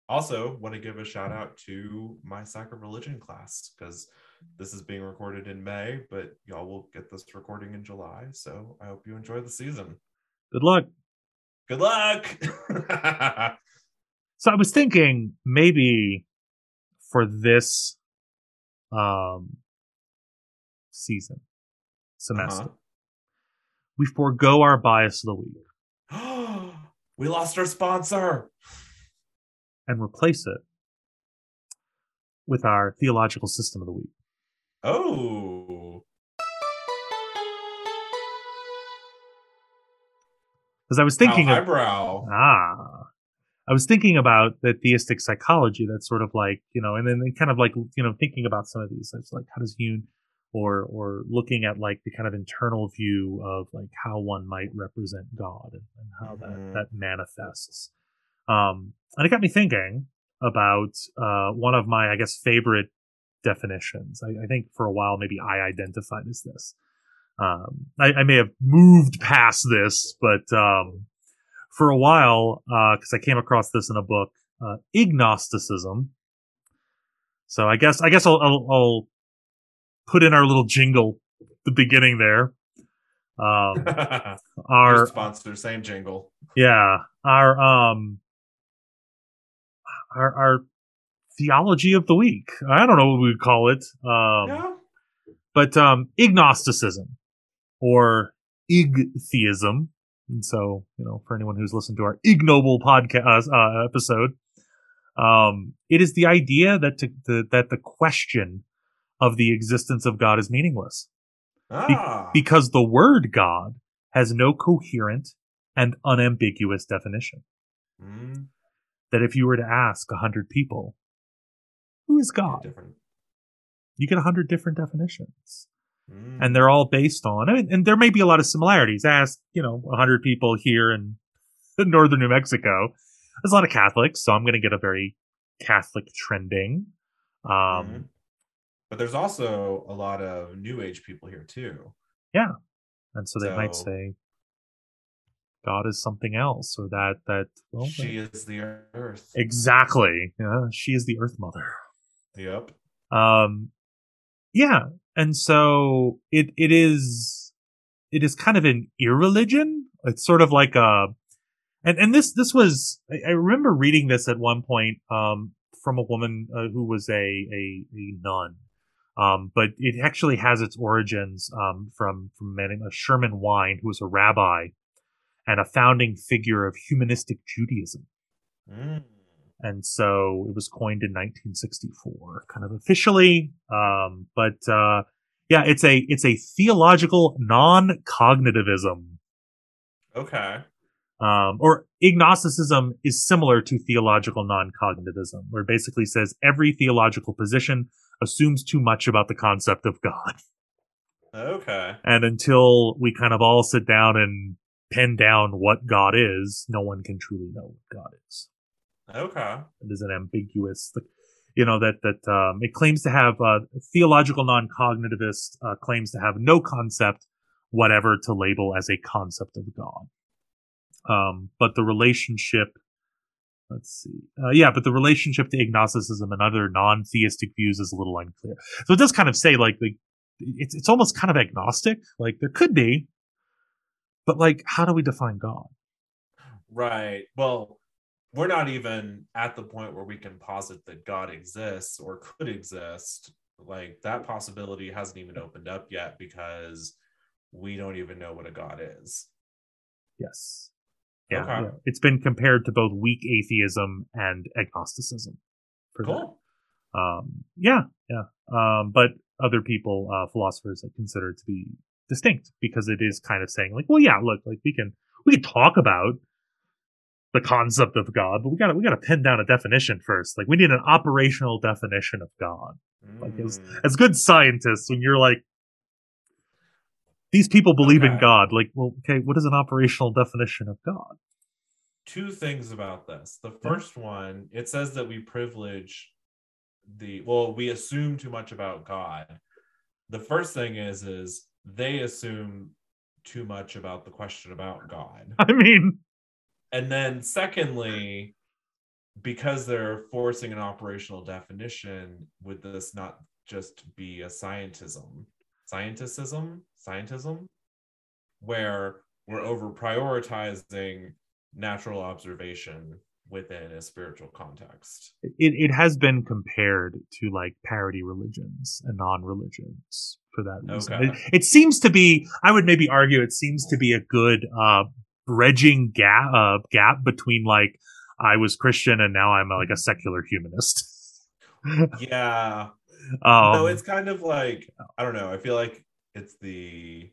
also, want to give a shout out to my psych of religion class because this is being recorded in May, but y'all will get this recording in July. So I hope you enjoy the season. Good luck. Good luck. (laughs) So I was thinking maybe for this um season semester Uh-huh. we forego our bias of the week (gasps) we lost our sponsor. and replace it with our theological system of the week. Oh. Because I was thinking How of highbrow. ah, I was thinking about the theistic psychology. That's sort of like you know, and then kind of like you know, thinking about some of these. It's like how does Jung or or looking at like the kind of internal view of like how one might represent God and, and how Mhm. that that manifests. Um, and it got me thinking about uh, one of my, I guess, favorite definitions. I, I think for a while maybe I identified as this. Um, I, I may have moved past this, but um, for a while, because I came across this in a book, uh, ignosticism. So I guess I guess I'll, I'll, I'll put in our little jingle at the beginning there. Um, (laughs) Our our sponsor, same jingle. yeah, our um, our our theology of the week. I don't know what we would call it. Um, yeah. but um, ignosticism or igtheism. And so, you know, for anyone who's listened to our ignoble podcast uh, episode, um, it is the idea that to, the, that the question of the existence of God is meaningless Ah. because the word God has no coherent and unambiguous definition. Mm, That if you were to ask a hundred people, who is God? different. You get a hundred different definitions. Mm. and they're all based on I mean, and there may be a lot of similarities ask you know 100 people here in (laughs) northern new mexico there's a lot of catholics so i'm going to get a very catholic trending um Mhm. But there's also a lot of new age people here too. Yeah, and so they might say god is something else or that that well she is the earth. exactly yeah, she is the earth mother Yep. um yeah and so it it is it is kind of an irreligion it's sort of like a and and this this was i, I remember reading this at one point um from a woman uh, who was a, a a nun um but it actually has its origins um from from a man named Sherwin Wine who was a rabbi and a founding figure of humanistic judaism Mm. And so it was coined in 1964 kind of officially um but uh yeah it's a it's a theological non-cognitivism Okay. um or ignosticism is similar to theological non-cognitivism where it basically says every theological position assumes too much about the concept of god (laughs) Okay. and until we kind of all sit down and pin down what god is no one can truly know what god is Okay. it is an ambiguous you know that that um, it claims to have uh, theological non-cognitivist uh, claims to have no concept whatever to label as a concept of god um, but the relationship let's see uh, yeah but the relationship to agnosticism and other non-theistic views is a little unclear so it does kind of say like like it's it's almost kind of agnostic like there could be but like how do we define god Right. Well, we're not even at the point where we can posit that God exists or could exist. Like that possibility hasn't even opened up yet because we don't even know what a God is. Yes. Yeah, Okay. yeah. It's been compared to both weak atheism and agnosticism. For that. Cool. Um, yeah, yeah. Um, but other people, uh, philosophers, that consider it to be distinct because it is kind of saying like, well, yeah, look, like we can we can talk about the concept of God, but we got to we got to pin down a definition first. Like we need an operational definition of God. Like, as- Mm. As good scientists, when you're like. These people believe in God. Like, well, okay, what is an operational definition of God? two things about this. The first one, it says that we privilege the well, we assume too much about God. The first thing is is they assume too much about the question about God. (laughs) I mean, And then secondly, because they're forcing an operational definition, would this not just be a scientism? Scientism? Scientism? Where we're over prioritizing natural observation within a spiritual context. it, it has been compared to like parody religions and non-religions for that reason. Okay. It, it seems to be, I would maybe argue, it seems to be a good uh, bridging gap uh, gap between like I was Christian and now I'm like a secular humanist. (laughs) Yeah. Um, no, it's kind of like I don't know. I feel like it's the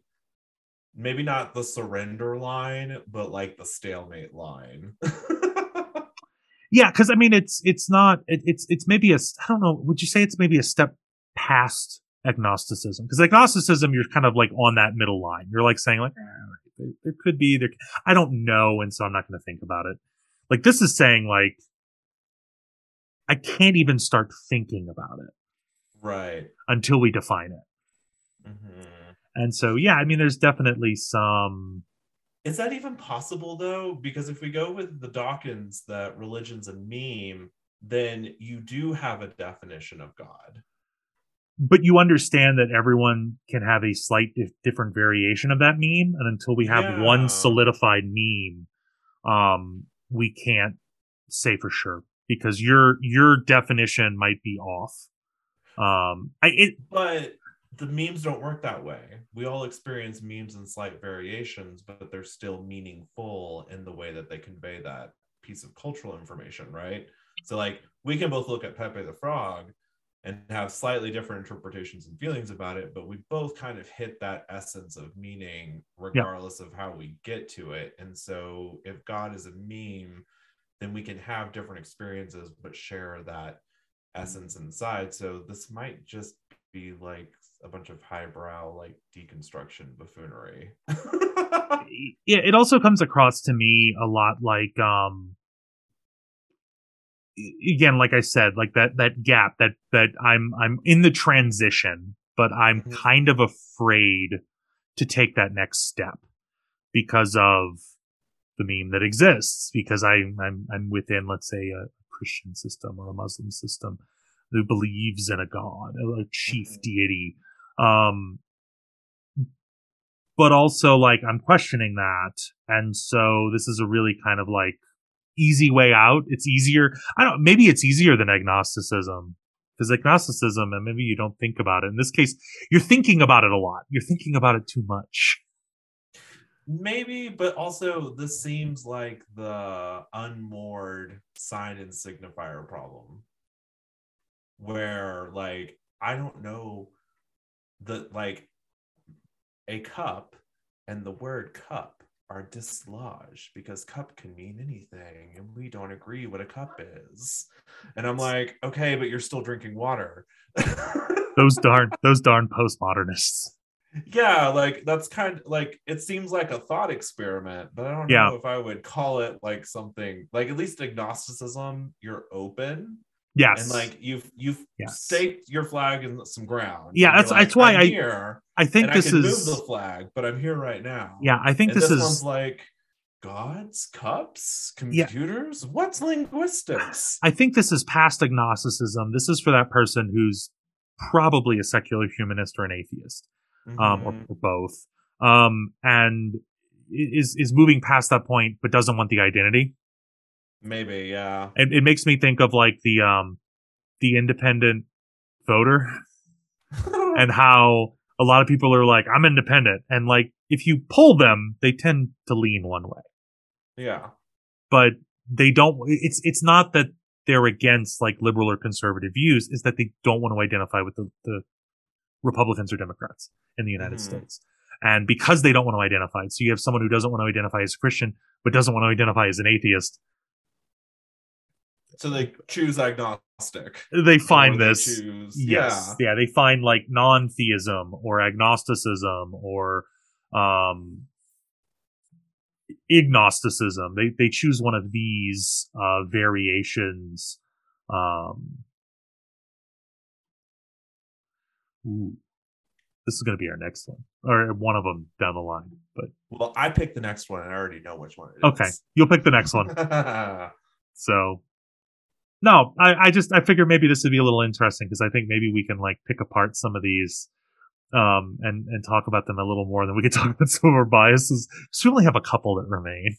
maybe not the surrender line, but like the stalemate line. (laughs) yeah, because I mean, it's it's not it, it's it's maybe a I don't know. Would you say it's maybe a step past agnosticism? Because agnosticism, you're kind of like on that middle line. You're like saying like eh, there, there could be there. I don't know, and so I'm not going to think about it. Like this is saying like I can't even start thinking about it right until we define it. Mhm. And so, yeah, I mean, there's definitely some. Is that even possible though? Because if we go with the Dawkins that religion's a meme, then you do have a definition of God. But you understand that everyone can have a slight dif- different variation of that meme, and until we have Yeah. one solidified meme, um, we can't say for sure because your your definition might be off. Um, I it But the memes don't work that way. We all experience memes in slight variations, but they're still meaningful in the way that they convey that piece of cultural information, right? So, like, we can both look at Pepe the Frog and have slightly different interpretations and feelings about it, but we both kind of hit that essence of meaning regardless of how we get to it. And so, if God is a meme, then we can have different experiences but share that essence inside. So this might just be like a bunch of highbrow like deconstruction buffoonery. (laughs) yeah, it also comes across to me a lot like um again like I said like that that gap that that I'm I'm in the transition but I'm Mhm. kind of afraid to take that next step because of the meme that exists because I I'm I'm within let's say a Christian system or a Muslim system who believes in a god a chief Mhm. deity um but also like I'm questioning that. And so this is a really kind of like easy way out. It's easier. I don't, maybe it's easier than agnosticism because agnosticism, and maybe you don't think about it. In this case, you're thinking about it a lot. You're thinking about it too much. Maybe, but also this seems like the unmoored sign and signifier problem. Where like I don't know the like a cup and the word cup are dislodged because cup can mean anything and we don't agree what a cup is. And I'm like, okay, but you're still drinking water. Those darn, (laughs) those darn postmodernists. yeah like that's kind of like it seems like a thought experiment but i don't Yeah. know if i would call it like something like at least agnosticism you're open Yes. and like you've you've Yes. staked your flag in some ground Yeah, And you're that's- that's why I'm I- here I think this i is, move the flag but i'm here right now yeah, I think this, this, is, one's like gods cups computers what's linguistics (sighs) I think this is past agnosticism. This is for that person who's probably a secular humanist or an atheist. um, or, Mhm. or both, um, and is is moving past that point, but doesn't want the identity. Maybe yeah It, it makes me think of like the um, the independent voter (laughs) and how a lot of people are like, I'm independent, and like if you pull them, they tend to lean one way, yeah but they don't. It's it's not that they're against like liberal or conservative views, is that they don't want to identify with the, the Republicans or Democrats in the United Mhm. States. And because they don't want to identify, so you have someone who doesn't want to identify as a Christian, but doesn't want to identify as an atheist. So they choose agnostic They find they this. choose- Yes. yeah Yeah. They find like non theism or agnosticism or um, agnosticism. They, they choose one of these uh, variations. Um, ooh. This is going to be our next one, or one of them down the line. But Well, I picked the next one and I already know which one it is. okay, you'll pick the next one. (laughs) So, no, I, I just I figured maybe this would be a little interesting because I think maybe we can like pick apart some of these, um, and and talk about them a little more than we could (laughs) talk about some of our biases. Because we only have a couple that remain.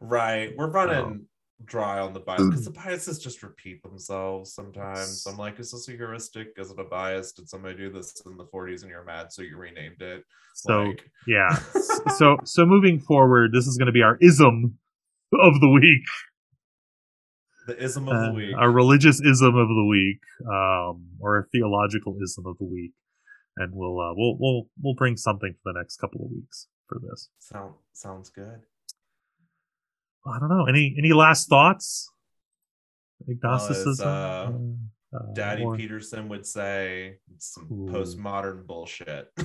right. We're running dry on the bias because the biases just repeat themselves sometimes. I'm like, is this a heuristic? Is it a bias? Did somebody do this in the 40s and you're mad, so you renamed it? So like, yeah, (laughs) so so moving forward, this is going to be our ism of the week. The ism of the uh, week. a religious ism of the week, um, or a theological ism of the week, and we'll uh, we'll we'll we'll bring something for the next couple of weeks for this. Sound sounds good. I don't know. Any any last thoughts? Well, Agnosticism. uh, uh, Daddy or- Peterson would say it's some Ooh. postmodern bullshit. (laughs)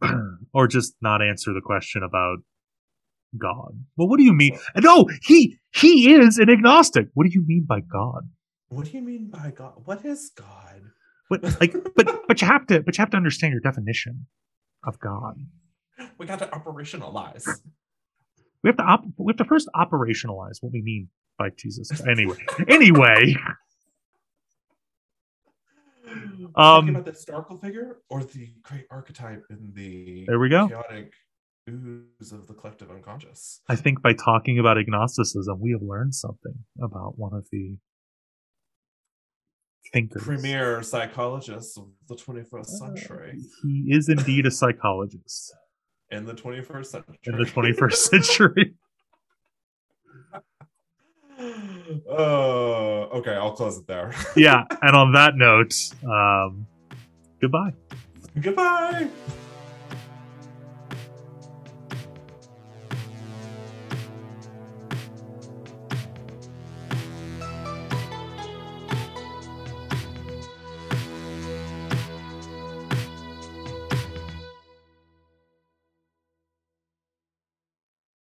(clears throat) or just not answer the question about God. Well, what do you mean? No, he he is an agnostic. What do you mean by God? what do you mean by God? What is God? What like but (laughs) but you have to but you have to understand your definition of God. We got to operationalize. We have to op- we have to first operationalize what we mean by Jesus. Anyway, anyway, Talking Um, about the historical figure or the great archetype in the There we go. chaotic ooze of the collective unconscious. I think by talking about agnosticism, we have learned something about one of the thinkers. Premier psychologists of the 21st Uh, century. He is indeed a psychologist In the 21st century. in the 21st (laughs) century. Oh, okay. I'll close it there. yeah, and on that (laughs) note, um, goodbye. Goodbye.